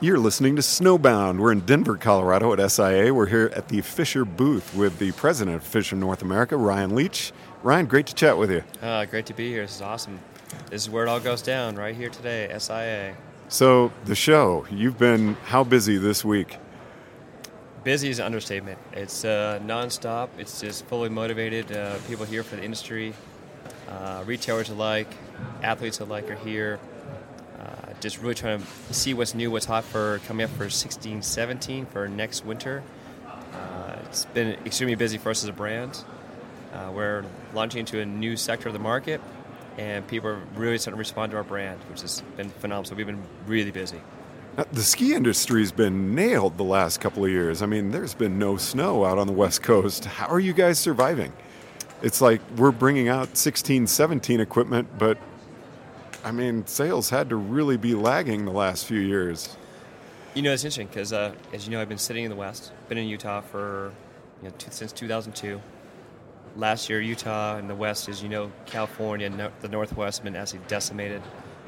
You're listening to Snowbound. We're in Denver, Colorado at SIA. We're here at the Fischer booth with the president of Fischer North America, Ryan Leach. Ryan, great to chat with you. Uh, great to be here. This is awesome. This is where it all goes down, right here today, SIA. So, the show, you've been how busy this week? Busy is an understatement. It's uh, nonstop, it's just fully motivated. Uh, people here for the industry, uh, retailers alike, athletes alike are here just really trying to see what's new, what's hot for coming up for 16, 17 for next winter. Uh, it's been extremely busy for us as a brand. Uh, we're launching into a new sector of the market, and people are really starting to respond to our brand, which has been phenomenal. So we've been really busy. Now, the ski industry's been nailed the last couple of years. I mean, there's been no snow out on the West Coast. How are you guys surviving? It's like we're bringing out 16, 17 equipment, but I mean, sales had to really be lagging the last few years. You know, it's interesting because, uh, as you know, I've been sitting in the West, been in Utah for you know, since 2002. Last year, Utah and the West, as you know, California and the Northwest have been absolutely decimated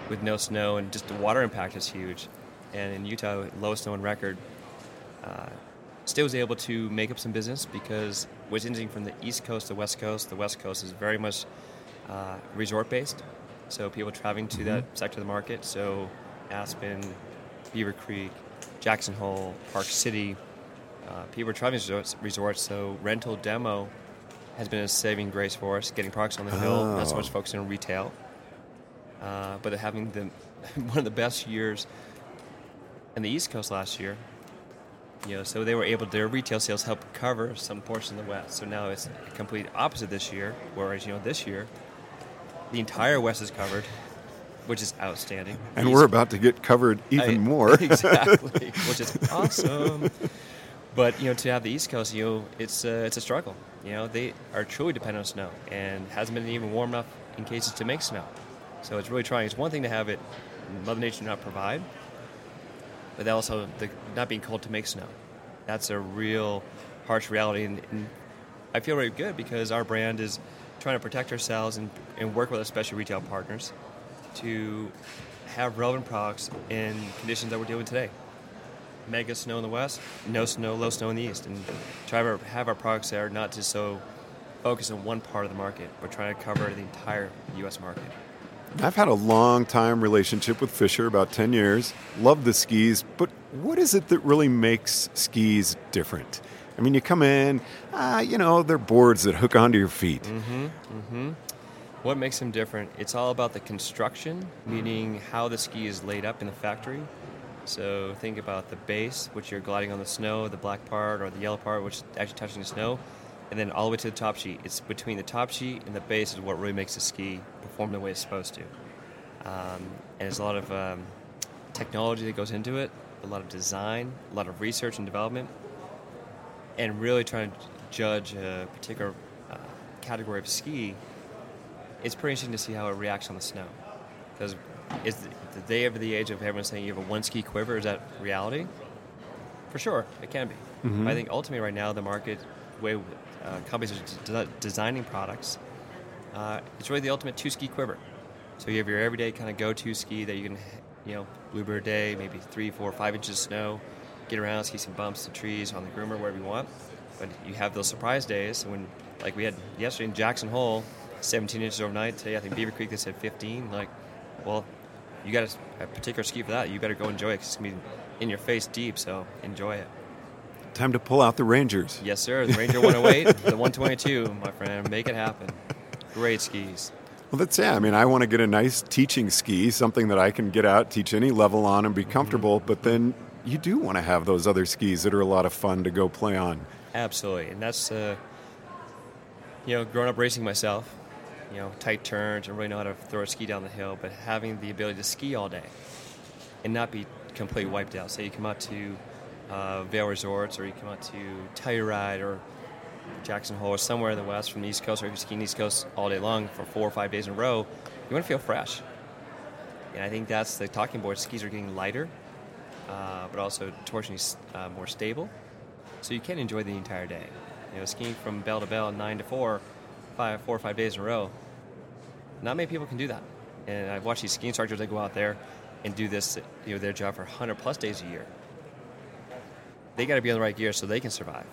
with no snow, and just the water impact is huge. And in Utah, lowest snow on record. Uh, still was able to make up some business because what's interesting from the East Coast to the West Coast, the West Coast is very much uh, resort based. So people traveling to mm-hmm. that sector of the market. So Aspen, Beaver Creek, Jackson Hole, Park City. Uh, people are traveling resorts, resorts, so rental demo has been a saving grace for us, getting products on the hill, oh. not so much oh. focusing on retail. Uh, but having the one of the best years in the East Coast last year. You know, so they were able their retail sales help cover some portion of the West. So now it's a complete opposite this year. Whereas you know this year the entire West is covered, which is outstanding. And we're about to get covered even I, more. exactly, which is awesome. But you know, to have the East Coast, you know, it's uh, it's a struggle. You know, they are truly dependent on snow, and hasn't been even warm enough in cases to make snow. So it's really trying. It's one thing to have it, Mother Nature not provide, but also the, not being cold to make snow. That's a real harsh reality, and, and I feel very good because our brand is trying to protect ourselves and, and work with our special retail partners to have relevant products in conditions that we're dealing with today. Mega snow in the west, no snow, low snow in the east, and try to have our products there not just so focused on one part of the market, but trying to cover the entire U.S. market. I've had a long time relationship with Fischer, about 10 years. Love the skis, but what is it that really makes skis different? I mean, you come in, uh, you know, they're boards that hook onto your feet. Mm-hmm, mm-hmm. What makes them different? It's all about the construction, meaning how the ski is laid up in the factory. So think about the base, which you're gliding on the snow, the black part or the yellow part, which is actually touching the snow, and then all the way to the top sheet. It's between the top sheet and the base is what really makes the ski perform the way it's supposed to. Um, and there's a lot of um, technology that goes into it, a lot of design, a lot of research and development and really trying to judge a particular uh, category of ski, it's pretty interesting to see how it reacts on the snow. Because is the, day of the age of everyone saying you have a one ski quiver, is that reality? For sure, it can be. Mm-hmm. But I think ultimately right now the market, way uh, companies are de- designing products, uh, it's really the ultimate two ski quiver. So you have your everyday kind of go-to ski that you can, you know, bluebird day, maybe three, four, five inches of snow, get around, see some bumps, the trees, on the groomer, wherever you want. But you have those surprise days when, like we had yesterday in Jackson Hole, 17 inches overnight. Today, I think Beaver Creek they said 15. Like, well, you got a, a particular ski for that. You better go enjoy it because it's gonna be in your face deep. So enjoy it. Time to pull out the Rangers. Yes, sir. The Ranger 108, the 122, my friend. Make it happen. Great skis. Well, that's yeah. I mean, I want to get a nice teaching ski, something that I can get out, teach any level on, and be comfortable. Mm-hmm. But then you do want to have those other skis that are a lot of fun to go play on. Absolutely, and that's uh, you know, growing up racing myself, you know, tight turns and really know how to throw a ski down the hill, but having the ability to ski all day and not be completely wiped out. Say you come out to uh, Vail Resorts or you come out to Telluride or Jackson Hole or somewhere in the west from the East Coast, or if you're skiing the East Coast all day long for four or five days in a row, you want to feel fresh. And I think that's the talking board. Skis are getting lighter uh, but also torsionally uh, more stable. So you can enjoy the entire day. You know, skiing from bell to bell, nine to four, five, four or five days in a row. Not many people can do that. And I've watched these ski instructors that go out there, and do this, you know, their job for 100 plus days a year. They got to be on the right gear so they can survive.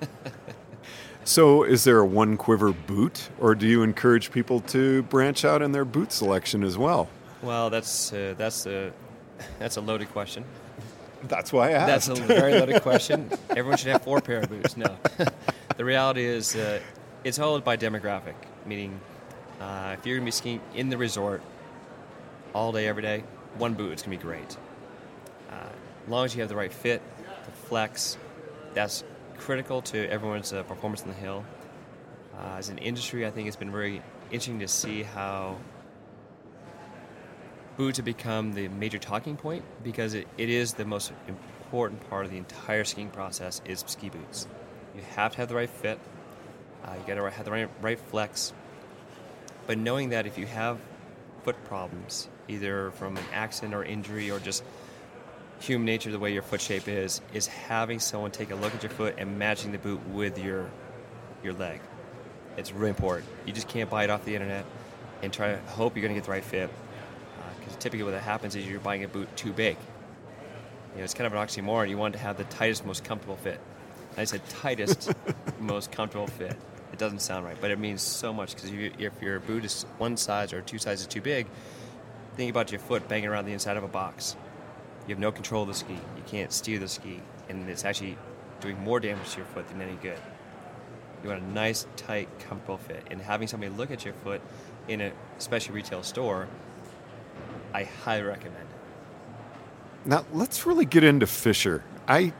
So, is there a one quiver boot, or do you encourage people to branch out in their boot selection as well? Well, that's uh, that's a that's a loaded question. That's why I asked. That's a very loaded question. Everyone should have four pair of boots. No, the reality is uh, it's all by demographic. Meaning, uh, if you're gonna be skiing in the resort all day, every day, one boot is gonna be great. Uh, as long as you have the right fit, the flex, that's critical to everyone's uh, performance on the hill. Uh, as an industry, I think it's been very interesting to see how boots have become the major talking point because it, it is the most important part of the entire skiing process is ski boots. You have to have the right fit. Uh, you got to have the right, right flex. But knowing that if you have foot problems, either from an accident or injury or just human nature, the way your foot shape is, is having someone take a look at your foot and matching the boot with your your leg. It's really important. You just can't buy it off the internet and try to hope you're going to get the right fit. Because typically, what happens is you're buying a boot too big. You know, it's kind of an oxymoron. You want to have the tightest, most comfortable fit. I said tightest, most comfortable fit. It doesn't sound right, but it means so much because if, if your boot is one size or two sizes too big, think about your foot banging around the inside of a box. You have no control of the ski. You can't steer the ski, and it's actually doing more damage to your foot than any good. You want a nice, tight, comfortable fit, and having somebody look at your foot in a special retail store, I highly recommend it. Now let's really get into Fischer. I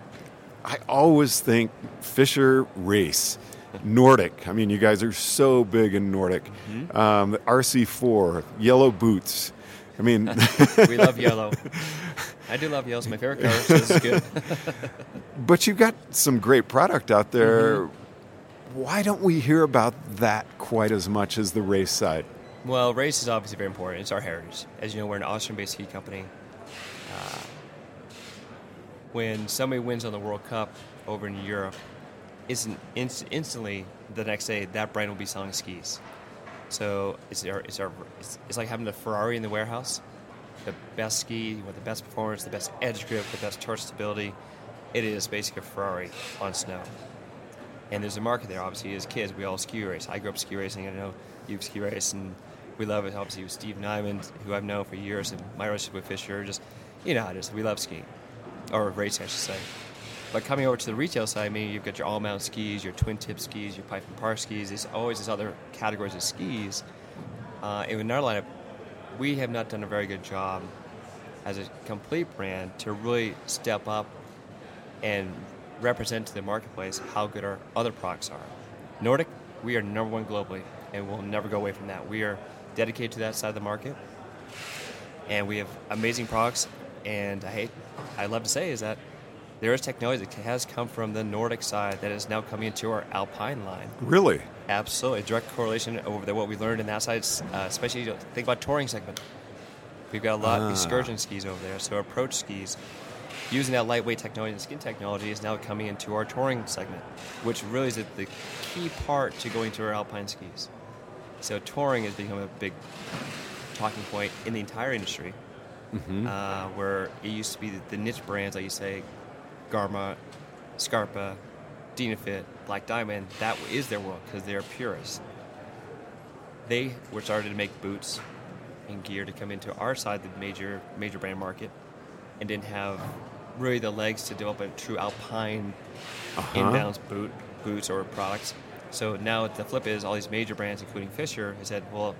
I always think Fischer race. Nordic. I mean, you guys are so big in Nordic. Mm-hmm. Um, RC4, yellow boots. I mean, we love yellow. I do love yellow. It's my favorite color, so this is good. but you've got some great product out there. Mm-hmm. Why don't we hear about that quite as much as the race side? Well, race is obviously very important. It's our heritage. As you know, we're an Austrian-based ski company. Uh, when somebody wins on the World Cup over in Europe, it's an inst- instantly the next day that brand will be selling skis. So it's our, it's our it's, it's like having a Ferrari in the warehouse. The best ski with the best performance, the best edge grip, the best torque stability. It is basically a Ferrari on snow. And there's a market there. Obviously, as kids, we all ski race. I grew up ski racing. I know you've ski race, and we love it. Obviously, with Steve Nyman, who I've known for years, and my relationship with Fischer, just you know how it is. We love skiing, or racing, I should say. But coming over to the retail side, I mean, you've got your all-mount skis, your twin-tip skis, your pipe and par skis. There's always these other categories of skis. Uh, and in our lineup, we have not done a very good job as a complete brand to really step up and represent to the marketplace how good our other products are. Nordic, we are number one globally, and we'll never go away from that. We are dedicated to that side of the market, and we have amazing products. And I hate, I love to say is that there is technology that has come from the Nordic side that is now coming into our Alpine line. Really? Absolutely, A direct correlation over the, what we learned in that side, uh, especially think about touring segment. We've got a lot Ah. of excursion skis over there, so approach skis. Using that lightweight technology and skin technology is now coming into our touring segment, which really is the key part to going to our alpine skis. So touring has become a big talking point in the entire industry, uh, where it used to be the, the niche brands, like you say, Garma, Scarpa, Dynafit, Black Diamond, that is their world because they're purists. They were started to make boots and gear to come into our side, the major major brand market, and didn't have really the legs to develop a true alpine Uh-huh. inbounds boot boots or products. So now the flip is all these major brands, including Fischer, has said, well,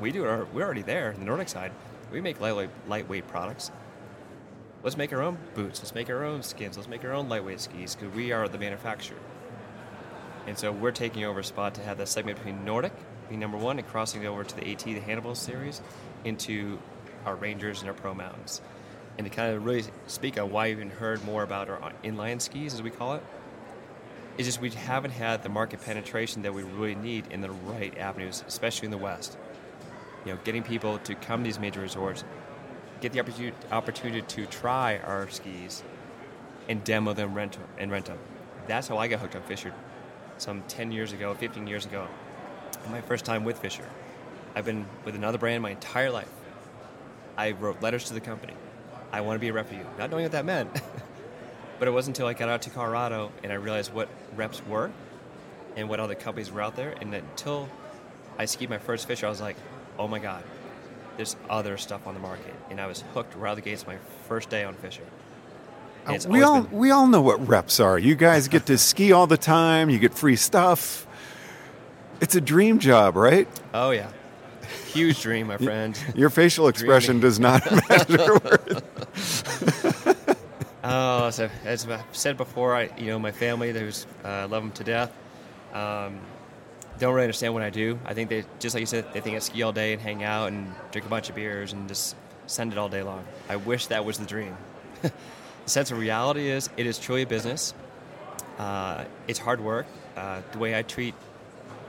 we do our, we're already there in the Nordic side. We make lightweight, lightweight products. Let's make our own boots. Let's make our own skins. Let's make our own lightweight skis because we are the manufacturer. And so we're taking over a spot to have that segment between Nordic, being number one, and crossing over to the AT, the Hannibal series, into our Rangers and our Pro Mountains. And to kind of really speak on why you even heard more about our inline skis, as we call it, is just we haven't had the market penetration that we really need in the right avenues, especially in the West. You know, getting people to come to these major resorts, get the opportunity, opportunity to try our skis, and demo them, rent and rent them. That's how I got hooked on Fischer, some 10 years ago, 15 years ago. My first time with Fischer. I've been with another brand my entire life. I wrote letters to the company. I want to be a rep for you, not knowing what that meant. but it wasn't until I got out to Colorado and I realized what reps were and what other companies were out there. And until I skied my first Fischer, I was like, oh my God, there's other stuff on the market. And I was hooked right out of the gates my first day on fishing. Uh, we all been- we all know what reps are. You guys get to ski all the time. You get free stuff. It's a dream job, right? oh, yeah. Huge dream, my friend. Your facial expression does not measure words. Oh, so as I've said before, I you know my family, there's uh, love them to death. Um, don't really understand what I do. I think they just like you said, they think I ski all day and hang out and drink a bunch of beers and just send it all day long. I wish that was the dream. the sense of reality is it is truly a business. Uh, it's hard work. Uh, the way I treat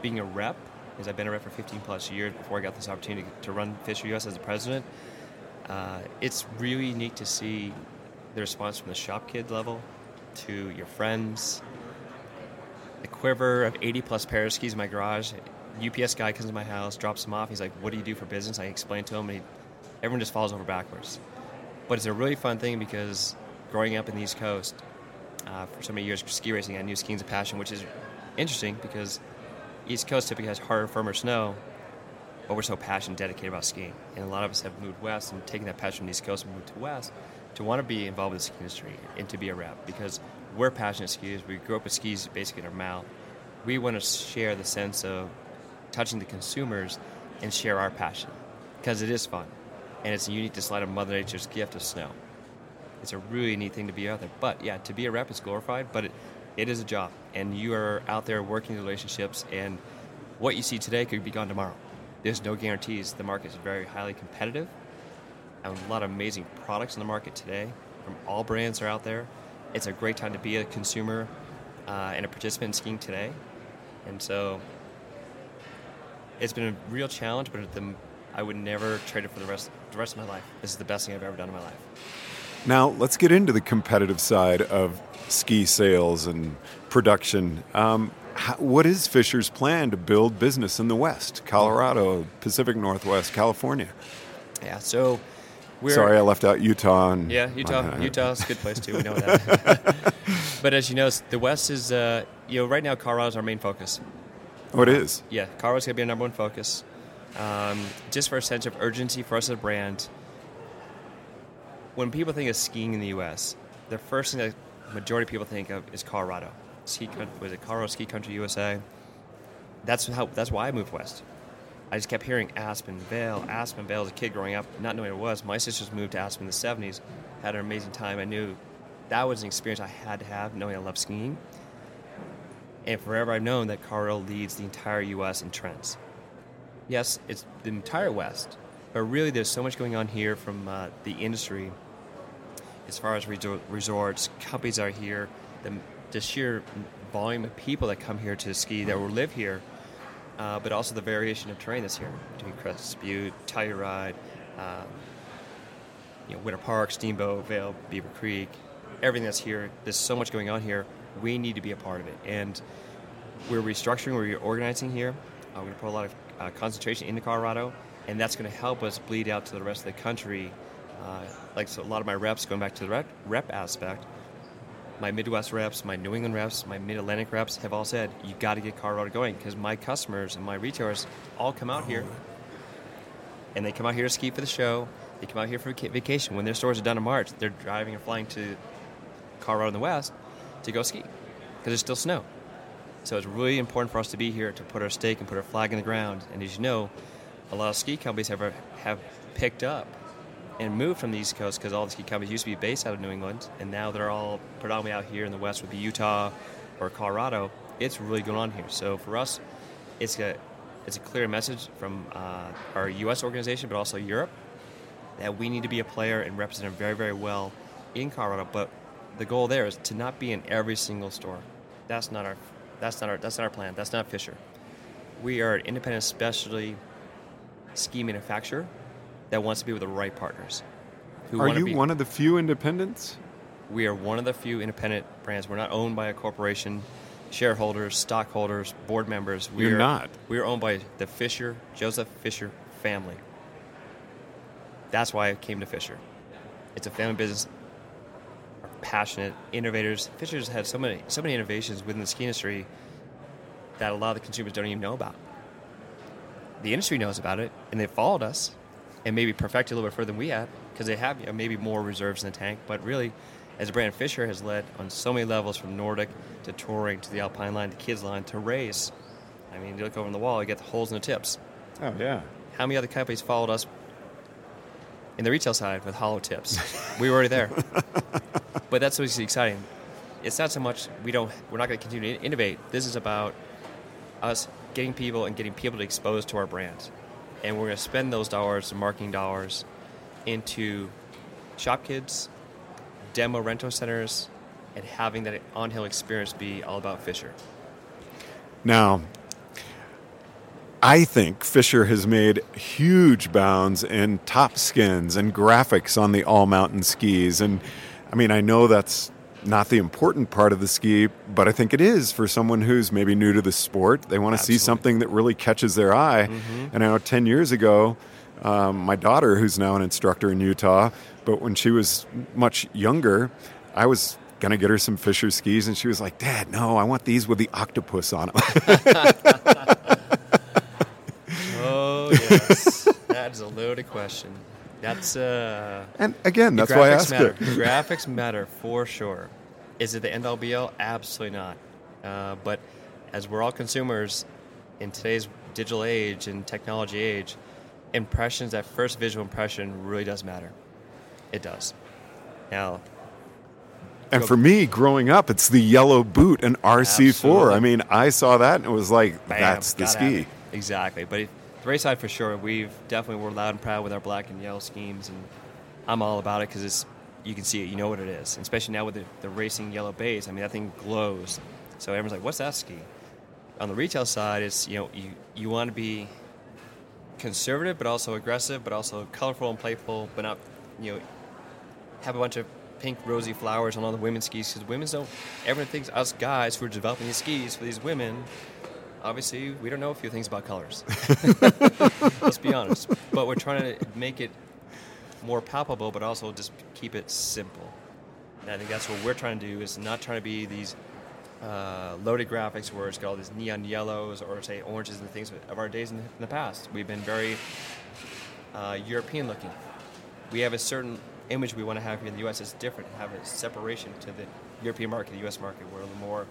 being a rep is I've been a rep for 15 plus years before I got this opportunity to run Fischer US as the president. Uh, it's really neat to see the response from the shop kid level to your friends. The quiver of 80 plus pairs of skis in my garage. UPS guy comes to my house, drops them off. He's like, "What do you do for business?" I explain to him, and he, everyone just falls over backwards. But it's a really fun thing because growing up in the East Coast uh, for so many years, ski racing, I knew skiing's a passion, which is interesting because East Coast typically has harder, firmer snow, but we're so passionate, dedicated about skiing. And a lot of us have moved west and taken that passion from the East Coast and moved to west to want to be involved with the ski industry and to be a rep because we're passionate skiers. We grew up with skis basically in our mouth. We want to share the sense of touching the consumers and share our passion because it is fun and it's a unique to slide of Mother Nature's gift of snow. It's a really neat thing to be out there. But yeah, to be a rep is glorified, but it, it is a job. And you are out there working relationships, and what you see today could be gone tomorrow. There's no guarantees. The market is very highly competitive. A lot of amazing products in the market today from all brands are out there. It's a great time to be a consumer uh, and a participant in skiing today. And so it's been a real challenge, but the, I would never trade it for the rest, the rest of my life. This is the best thing I've ever done in my life. Now, let's get into the competitive side of ski sales and production. Um, what is Fischer's plan to build business in the West, Colorado, Pacific Northwest, California? Yeah, so we're Sorry, I left out Utah. And, Yeah, Utah. uh, Utah's a good place too. We know that. but as you know, the West is uh, you know right now Colorado's our main focus. Oh, it is. Yeah, Colorado's gonna be our number one focus. Um, just for a sense of urgency for us as a brand. When people think of skiing in the U.S., the first thing that majority of people think of is Colorado. Ski was it Colorado Ski Country USA? That's how. That's why I moved west. I just kept hearing Aspen, Vail, Aspen, Vail as a kid growing up, not knowing what it was. My sisters moved to Aspen in the 70s, had an amazing time. I knew that was an experience I had to have, knowing I love skiing. And forever I've known that Colorado leads the entire U.S. in trends. Yes, it's the entire West, but really there's so much going on here from uh, the industry as far as resorts, companies are here, the, the sheer volume of people that come here to ski that will live here uh, but also the variation of terrain that's here between Crest Butte, Telluride, um, you know, Winter Park, Steamboat, Vail, Beaver Creek, everything that's here. There's so much going on here. We need to be a part of it, and we're restructuring, we're reorganizing here. Uh, we're going to put a lot of uh, concentration into Colorado, and that's going to help us bleed out to the rest of the country. Uh, like so a lot of my reps, going back to the rep, rep aspect, my Midwest reps, my New England reps, my Mid Atlantic reps have all said, you got to get Colorado going because my customers and my retailers all come out here and they come out here to ski for the show. They come out here for vacation. When their stores are done in March, they're driving or flying to Colorado in the West to go ski because there's still snow. So it's really important for us to be here to put our stake and put our flag in the ground. And as you know, a lot of ski companies have, have picked up and moved from the East Coast because all the ski companies used to be based out of New England, and now they're all predominantly out here in the West, would be Utah or Colorado. It's really going on here. So for us, it's a it's a clear message from uh, our U.S. organization, but also Europe, that we need to be a player and represent very very well in Colorado. But the goal there is to not be in every single store. That's not our that's not our that's not our plan. That's not Fischer. We are an independent specialty ski manufacturer that wants to be with the right partners. Are you be, one of the few independents? We are one of the few independent brands. We're not owned by a corporation, shareholders, stockholders, board members. We You're are not. We are owned by the Fischer, Josef Fischer family. That's why I came to Fischer. It's a family business. Are passionate innovators. Fischer's had so many so many innovations within the ski industry that a lot of the consumers don't even know about. The industry knows about it, and they followed us, and maybe perfected a little bit further than we have because they have you know, maybe more reserves in the tank. But really, as a brand, Fischer has led on so many levels from Nordic to touring to the Alpine line, the kids line to race. I mean, you look over on the wall, you get the holes in the tips. Oh yeah. How many other companies followed us in the retail side with hollow tips? we were already there. but that's what's exciting. It's not so much we don't we're not going to continue to innovate. This is about us getting people and getting people to expose to our brand. And we're going to spend those dollars, marketing dollars, into shop kids, demo rental centers, and having that on hill experience be all about Fischer. Now, I think Fischer has made huge bounds in top skins and graphics on the all mountain skis. And I mean, I know that's not the important part of the ski, but I think it is for someone who's maybe new to the sport. They want to see something that really catches their eye. Mm-hmm. And I know 10 years ago, um, my daughter, who's now an instructor in Utah, but when she was much younger, I was going to get her some Fischer skis, and she was like, Dad, no, I want these with the octopus on them. oh, yes. That is a loaded question. That's uh, and again, that's why I asked matter. it. graphics matter for sure. Is it the end all be all? Absolutely not. Uh, but as we're all consumers in today's digital age and technology age, impressions, that first visual impression, really does matter. It does. Now. And for me, growing up, it's the yellow boot and RC4. Absolutely. I mean, I saw that and it was like, Bam, that's the ski. Exactly. But if, the race side for sure, we've definitely we're loud and proud with our black and yellow schemes, and I'm all about it because it's you can see it, you know what it is, and especially now with the, the racing yellow base. I mean, that thing glows. So everyone's like, "What's that ski?" On the retail side, it's you know you you want to be conservative, but also aggressive, but also colorful and playful, but not you know have a bunch of pink rosy flowers on all the women's skis because women don't. Everyone thinks us guys who are developing these skis for these women obviously we don't know a few things about colors. Let's be honest. But we're trying to make it more palpable, but also just keep it simple. And I think that's what we're trying to do is not trying to be these uh, loaded graphics where it's got all these neon yellows or say oranges and things of our days in the past. We've been very uh, European looking. We have a certain image we want to have here in the U.S. It's different. Have a separation to the European market, the U.S. market. We're a little more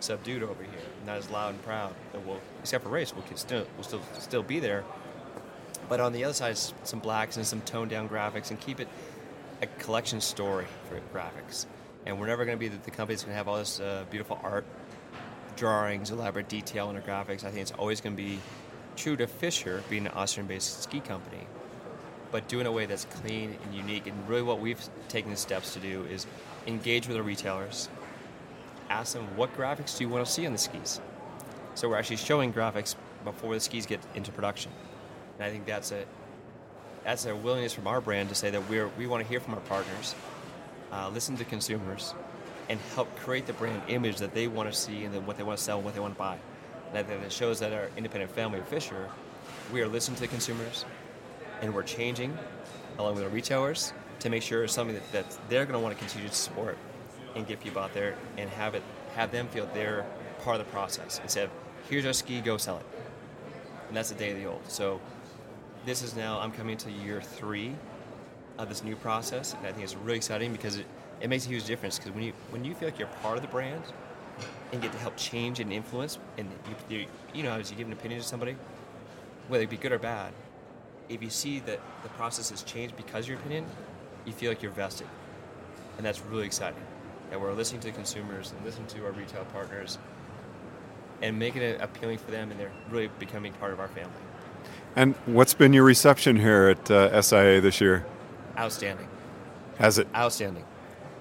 subdued over here, not as loud and proud. And we'll, except for race, we'll still we'll still still be there. But on the other side, some blacks and some toned down graphics, and keep it a collection story for graphics. And we're never going to be the, the company that's going to have all this uh, beautiful art, drawings, elaborate detail in our graphics. I think it's always going to be true to Fischer, being an Austrian-based ski company, but do it in a way that's clean and unique. And really, what we've taken the steps to do is engage with our retailers, ask them what graphics do you want to see on the skis. So we're actually showing graphics before the skis get into production, and I think that's a that's a willingness from our brand to say that we're we want to hear from our partners, uh, listen to consumers, and help create the brand image that they want to see and then what they want to sell and what they want to buy. And I think that shows that our independent family of Fischer, we are listening to the consumers, and we're changing along with our retailers to make sure it's something that, that they're going to want to continue to support and get people out there and have it have them feel they're part of the process instead of here's our ski, go sell it. And that's the day of the old. So this is now I'm coming to year three of this new process, and I think it's really exciting because it, it makes a huge difference. Because when you when you feel like you're part of the brand and get to help change and influence, and you you, you know as you give an opinion to somebody, whether it be good or bad, if you see that the process has changed because of your opinion, you feel like you're vested, and that's really exciting that we're listening to consumers and listening to our retail partners and making it appealing for them and they're really becoming part of our family. And what's been your reception here at uh, SIA this year? Outstanding. Has it? Outstanding.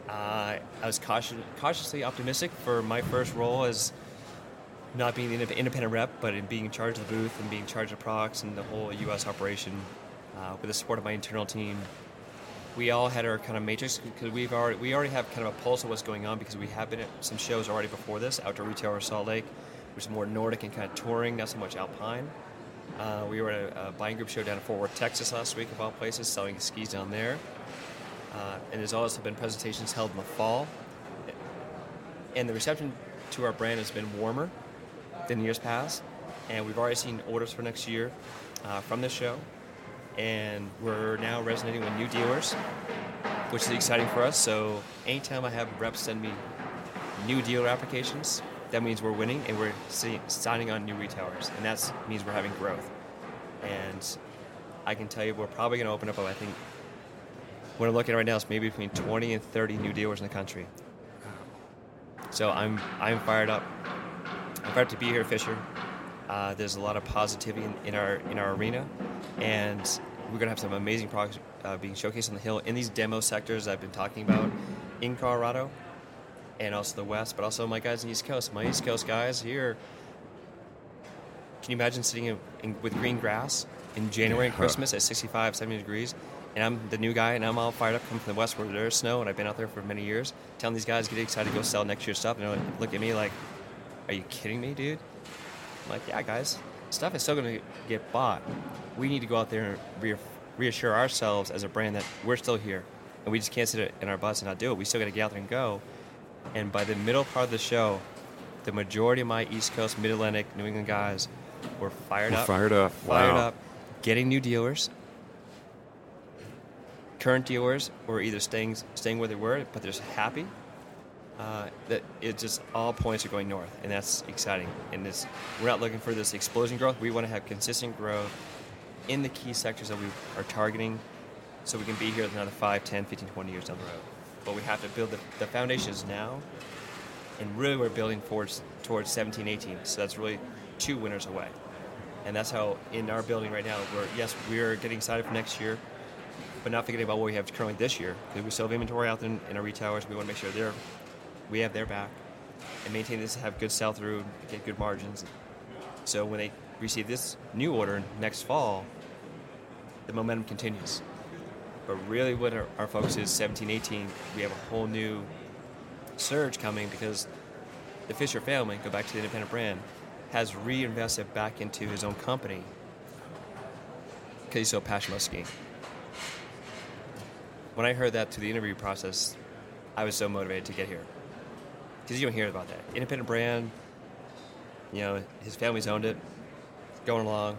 Uh, I was cautious, cautiously optimistic for my first role as not being the independent rep, but in being in charge of the booth and being in charge of the products and the whole U.S. operation uh, with the support of my internal team we all had our kind of matrix because we've already we already have kind of a pulse of what's going on because we have been at some shows already before this outdoor retailer or salt lake which is more nordic and kind of touring not so much alpine Uh, we were at a, a buying group show down in Fort Worth, Texas last week, of all places, selling skis down there. Uh, and there's also been presentations held in the fall. And the reception to our brand has been warmer than years past. And we've already seen orders for next year uh, from this show. And we're now resonating with new dealers, which is exciting for us. So anytime I have reps send me new dealer applications, that means we're winning and we're signing on new retailers. And that means we're having growth. And I can tell you we're probably going to open up, I think, what I'm looking at right now is maybe between 20 and 30 new dealers in the country. So I'm I'm fired up. I'm fired to be here Fischer. Uh, there's a lot of positivity in, in, our in our arena, and we're gonna have some amazing products uh, being showcased on the hill in these demo sectors I've been talking about in Colorado, and also the West, but also my guys in the East Coast. My East Coast guys here. Can you imagine sitting in, in, with green grass in January and Christmas at 65, 70 degrees? and I'm the new guy, and I'm all fired up coming from the west where there's snow, and I've been out there for many years, telling these guys get excited to go sell next year's stuff, and they look at me like, "Are you kidding me, dude?" I'm like, "Yeah, guys, stuff is still going to get bought. We need to go out there and reassure ourselves as a brand that we're still here, and we just can't sit in our butts and not do it. We still got to get out there and go." And by the middle part of the show, the majority of my East Coast, Mid Atlantic, New England guys were fired we're up, fired up, fired wow. up, getting new dealers current dealers were either staying staying where they were, but they're just happy. Uh, that it just all points are going north, and that's exciting. And this, we're not looking for this explosion growth. We want to have consistent growth in the key sectors that we are targeting, so we can be here another 5, 10, 15, 20 years down the road. But we have to build the, the foundations now, and really we're building towards towards 17, 18. So that's really two winners away. And that's how in our building right now, we're yes, we're getting excited for next year but not forgetting about what we have currently this year. We still have inventory out there in, in our retailers. We want to make sure they're, we have their back and maintain this, have good sell through, get good margins. So when they receive this new order next fall, the momentum continues. But really, what our, our focus is 17, 18, we have a whole new surge coming because the Fischer family, go back to the independent brand, has reinvested back into his own company because he's so passionate about skiing when I heard that through the interview process, I was so motivated to get here. Because you don't hear about that. Independent brand, you know, his family's owned it, going along,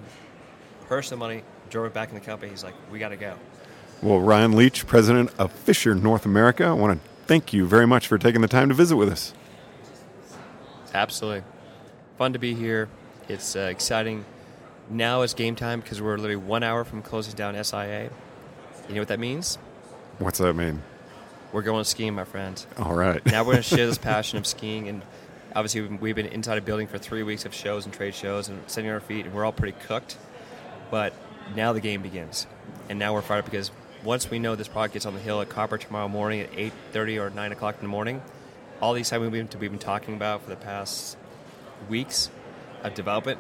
purchased the money, drove it back in the company. He's like, we got to go. Well, Ryan Leach, president of Fischer North America, I want to thank you very much for taking the time to visit with us. Absolutely. Fun to be here. It's uh, exciting. Now it's game time because we're literally one hour from closing down SIA. You know what that means? What's that mean? We're going skiing, my friend. All right. now we're going to share this passion of skiing, and obviously we've been inside a building for three weeks of shows and trade shows and sitting on our feet, and we're all pretty cooked. But now the game begins, and now we're fired up because once we know this product gets on the hill at Copper tomorrow morning at 8:30 or 9 o'clock in the morning, all these excitement we've been, we've been talking about for the past weeks of development,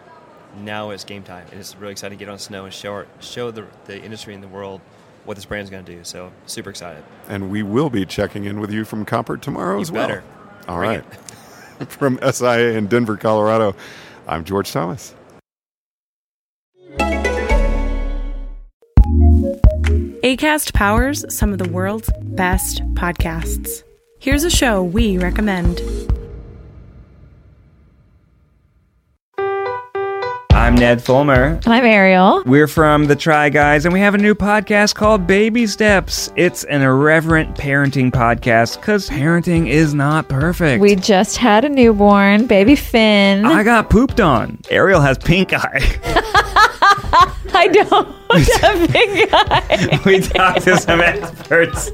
now it's game time, and it's really exciting to get on snow and show our, show the, the industry and the world what this brand's going to do. So super excited. And we will be checking in with you from Copper tomorrow you as better. well. All right. from SIA in Denver, Colorado, I'm George Thomas. ACAST powers some of the world's best podcasts. Here's a show we recommend. I'm Ned Fulmer. And I'm Ariel. We're from The Try Guys, and we have a new podcast called Baby Steps. It's an irreverent parenting podcast because parenting is not perfect. We just had a newborn, baby Finn. I got pooped on. Ariel has pink eye. I don't have pink eye. we talk to some experts.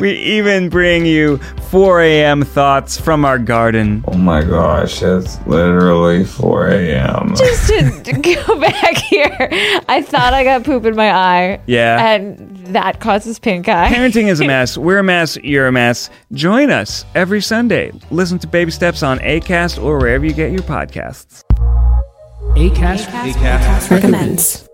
We even bring you 4 a.m. thoughts from our garden. Oh my gosh, it's literally 4 a.m. Just to go back here, I thought I got poop in my eye. Yeah. And that causes pink eye. Parenting is a mess. We're a mess. You're a mess. Join us every Sunday. Listen to Baby Steps on ACAST or wherever you get your podcasts. ACAST, ACAST, ACAST recommends.